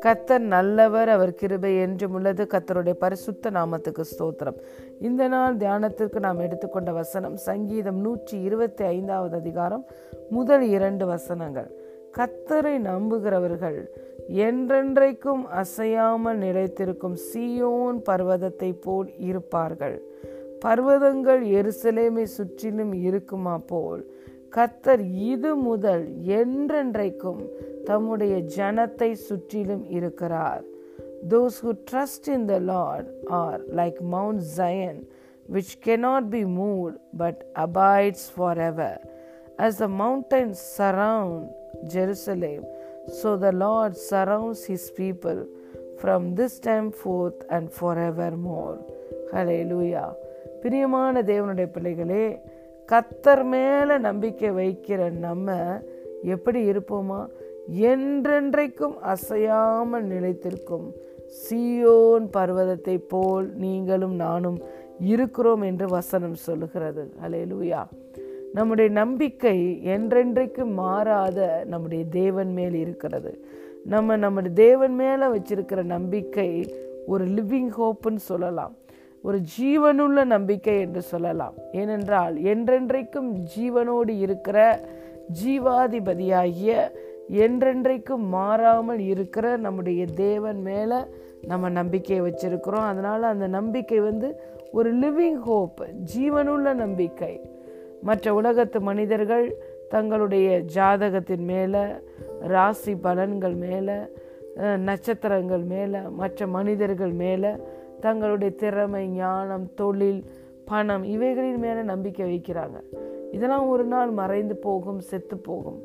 கத்தர் நல்லவர் அவர் கிருபை என்றும் உள்ளது. கத்தருடைய பரிசுத்த நாமத்துக்கு ஸ்தோத்திரம். இந்த நாள் தியானத்திற்கு நாம் எடுத்துக்கொண்ட வசனம் சங்கீதம் நூற்றி இருபத்தி ஐந்தாவது அதிகாரம் முதல் இரண்டு வசனங்கள். கத்தரை நம்புகிறவர்கள் என்றென்றைக்கும் அசையாமல் நிலைத்திருக்கும் சியோன் பர்வதத்தை போல் இருப்பார்கள். பர்வதங்கள் எருசலேமை சுற்றிலும் இருக்குமா போல்? கத்தர் இது முதல் என்றென்றைக்கும் தம்முடைய ஜனத்தை சுற்றிலும் இருக்கிறார் Those who trust in the Lord are like Mount Zion, which cannot be moved but abides forever. As the mountains surround Jerusalem, so the Lord surrounds his people from this time forth and forevermore. Hallelujah. பிரியமான தேவனுடைய பிள்ளைகளே கத்தர் மேலே நம்பிக்கை வைக்கிற நம்ம எப்படி இருப்போமா? என்றென்றைக்கும் அசையாமல் நிலைத்திருக்கும். சியோன் பர்வதத்தை போல் நீங்களும் நானும் இருக்கிறோம் என்று வசனம் சொல்லுகிறது. அலையலூயா நம்முடைய நம்பிக்கை என்றென்றைக்கு மாறாத நம்முடைய தேவன் மேல் இருக்கிறது. நம்ம நம்முடைய தேவன் மேலே வச்சிருக்கிற நம்பிக்கை ஒரு லிவிங் ஹோப்புன்னு சொல்லலாம். ஒரு ஜீவனுள்ள நம்பிக்கை என்று சொல்லலாம். ஏனென்றால் என்றென்றைக்கும் ஜீவனோடு இருக்கிற ஜீவாதிபதியாகிய என்றென்றைக்கும் மாறாமல் இருக்கிற நம்முடைய தேவன் மேலே நம்ம நம்பிக்கையை வச்சிருக்கிறோம். அதனால் அந்த நம்பிக்கை வந்து ஒரு லிவிங் ஹோப் ஜீவனுள்ள நம்பிக்கை. மற்ற உலகத்து மனிதர்கள் தங்களுடைய ஜாதகத்தின் மேலே ராசி பலன்கள் மேலே நட்சத்திரங்கள் மேலே மற்ற மனிதர்கள் மேலே தங்களுடைய திறமை ஞானம் தொழில் பணம் இவைகளின் மேலே நம்பிக்கை வைக்கிறாங்க. இதெல்லாம் ஒரு நாள் மறைந்து போகும் செத்து போகும்.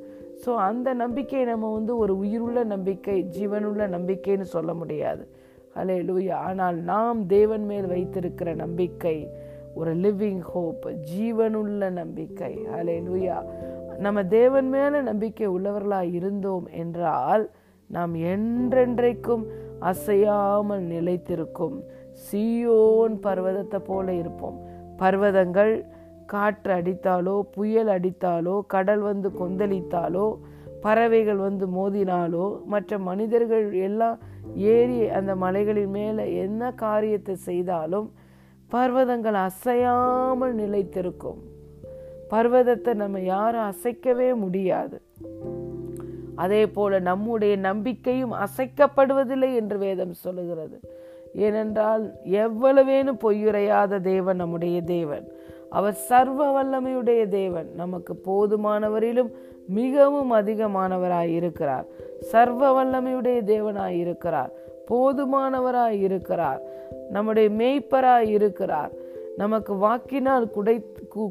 ஸோ அந்த நம்பிக்கை நம்ம வந்து ஒரு உயிருள்ள நம்பிக்கை ஜீவனுள்ள நம்பிக்கைன்னு சொல்ல முடியாது. ஹலே லூயா ஆனால் நாம் தேவன் மேல் வைத்திருக்கிற நம்பிக்கை ஒரு லிவிங் ஹோப் ஜீவனுள்ள நம்பிக்கை. ஹலே லூயா நம்ம தேவன் மேல நம்பிக்கை உள்ளவர்களாக இருந்தோம் என்றால் நாம் என்றென்றைக்கும் அசையாமல் நிலைத்திருக்கும். சியோன் பர்வதத்தை போல இருப்போம். பர்வதங்கள் காற்று அடித்தாலோ புயல் அடித்தாலோ கடல் வந்து கொந்தளித்தாலோ பறவைகள் வந்து மோதினாலோ மற்ற மனிதர்கள் எல்லாம் ஏறி அந்த மலைகளின் மேலே என்ன காரியத்தை செய்தாலும் பர்வதங்கள் அசையாமல் நிலைத்திருக்கும். பர்வதத்தை நம்ம யாரும் அசைக்கவே முடியாது. அதே போல நம்முடைய நம்பிக்கையும் அசைக்கப்படுவதில்லை என்று வேதம் சொல்லுகிறது. ஏனென்றால் எவ்வளவேனும் பொய்யுரையாத தேவன் நம்முடைய தேவன். அவர் சர்வ வல்லமையுடைய தேவன். நமக்கு போதுமானவரிலும் மிகவும் அதிகமானவராய் இருக்கிறார். சர்வ வல்லமையுடைய தேவனாய் இருக்கிறார். போதுமானவராய் இருக்கிறார். நம்முடைய மேய்ப்பராய் இருக்கிறார். நமக்கு வாக்கினால் குடை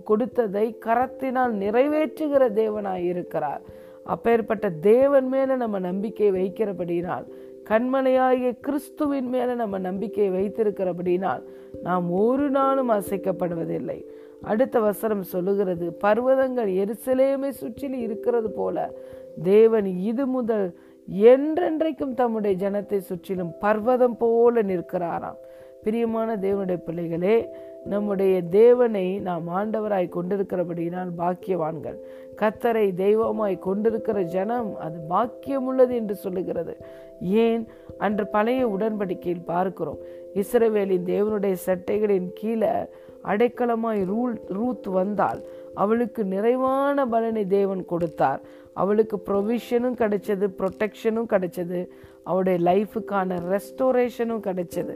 கொடுத்ததை கரத்தினால் நிறைவேற்றுகிற தேவனாய் இருக்கிறார். அப்பேற்பட்ட தேவன் மேல நம்ம நம்பிக்கை வைக்கிறபடினால் கண்மனையாகிய கிறிஸ்துவின் மேலே நம்ம நம்பிக்கை வைத்திருக்கிறபடினால் நாம் ஒரு நாளும் அசைக்கப்படுவதில்லை. அடுத்த வசனம் சொல்லுகிறது பர்வதங்கள் எருசலேமை சுற்றிலும் இருக்கிறது போல தேவன் இது முதல் என்றென்றைக்கும் தம்முடைய ஜனத்தை சுற்றிலும் பர்வதம் போல நிற்கிறாராம். பிரியமான தேவனுடைய பிள்ளைகளே நம்முடைய தேவனை நாம் ஆண்டவராய் கொண்டிருக்கிறபடியினால் பாக்கியவான்கள். கத்தரை தெய்வமாய் கொண்டிருக்கிற ஜனம் அது பாக்கியமுள்ளது என்று சொல்லுகிறது. ஏன்? அன்று பழைய உடன்படிக்கையில் பார்க்கிறோம். இஸ்ரவேலின் தேவனுடைய சட்டைகளின் கீழே அடைக்கலமாய் ரூல் ரூத் வந்தால் அவளுக்கு நிறைவான பலனை தேவன் கொடுத்தார். அவளுக்கு ப்ரொவிஷனும் கிடைச்சது ப்ரொட்டெக்ஷனும் கிடைச்சது. அவளுடைய லைஃபுக்கான ரெஸ்டோரேஷனும் கிடைச்சது.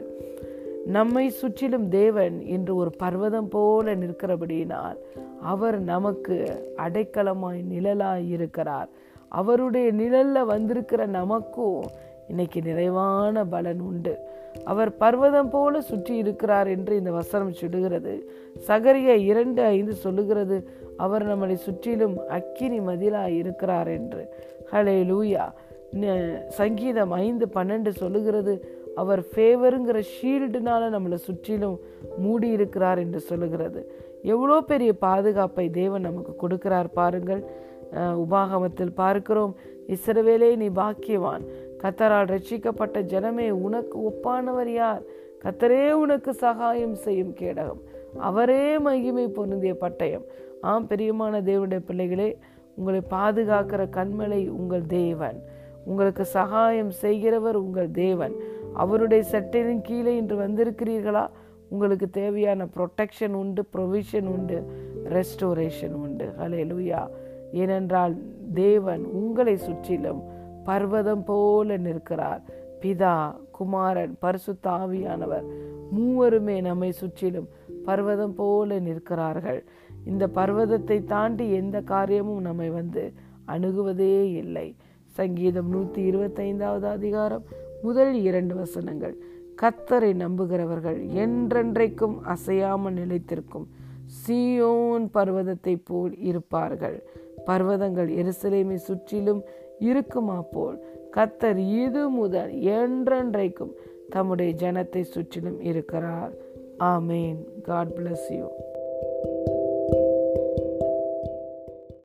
நம்மை சுற்றிலும் தேவன் இன்று ஒரு பர்வதம் போல நிற்கிறபடியினால் அவர் நமக்கு அடைக்கலமாய் நிழலாய் இருக்கிறார். அவருடைய நிழல்ல வந்திருக்கிற நமக்கும் இன்னைக்கு நிறைவான பலன் உண்டு. அவர் பர்வதம் போல சுற்றி இருக்கிறார் என்று இந்த வசனம் சுடுகிறது சகரிய இரண்டு ஐந்து சொல்லுகிறது அவர் நம்மளை சுற்றிலும் அக்கினி மதிலாய் இருக்கிறார் என்று. ஹலே லூயா சங்கீதம் ஐந்து பன்னெண்டு சொல்லுகிறது அவர் ஃபேவருங்கிற ஷீல்டுனால நம்மளை சுற்றிலும் மூடி இருக்கிறார் என்று சொல்லுகிறது. எவ்வளோ பெரிய பாதுகாப்பை தேவன் நமக்கு கொடுக்கிறார் பாருங்கள். உபாகமத்தில் பார்க்கிறோம் இஸ்ரவேலே நீ பாக்கியவான். கத்தரால் ரட்சிக்கப்பட்ட ஜனமே உனக்கு ஒப்பானவர் யார்? கத்தரே உனக்கு சகாயம் செய்யும் கேடகம். அவரே மகிமை பொருந்திய பட்டயம். ஆம் பெரியமான தேவனுடைய பிள்ளைகளே உங்களை பாதுகாக்கிற கண்மலை உங்கள் தேவன். உங்களுக்கு சகாயம் செய்கிறவர் உங்கள் தேவன். அவருடைய சட்டையின் கீழே இன்று வந்திருக்கிறீர்களா? உங்களுக்கு தேவையான ப்ரொட்டெக்ஷன் உண்டு ப்ரொவிஷன் உண்டு ரெஸ்டோரேஷன் உண்டு. ஹலே லூயா ஏனென்றால் தேவன் உங்களை சுற்றிலும் பர்வதம் போல நிற்கிறார். பிதா குமாரன் பரிசுத்த ஆவியானவர் மூவருமே நம்மை சுற்றிலும் பர்வதம் போல நிற்கிறார்கள். இந்த பர்வதத்தை தாண்டி எந்த காரியமும் நம்மை வந்து அணுகுவதே இல்லை. சங்கீதம் நூற்றி இருபத்தைந்தாவது அதிகாரம் முதல் இரண்டு வசனங்கள். கத்தரை நம்புகிறவர்கள் என்றென்றைக்கும் அசையாமல் நிலைத்திருக்கும். சியோன் பர்வதத்தை போல் இருப்பார்கள். பர்வதங்கள் எருசலேமை சுற்றிலும் இருக்குமா போல். கத்தர் இது முதல் என்றென்றைக்கும் தம்முடைய ஜனத்தை சுற்றிலும் இருக்கிறார். ஆமேன். God bless you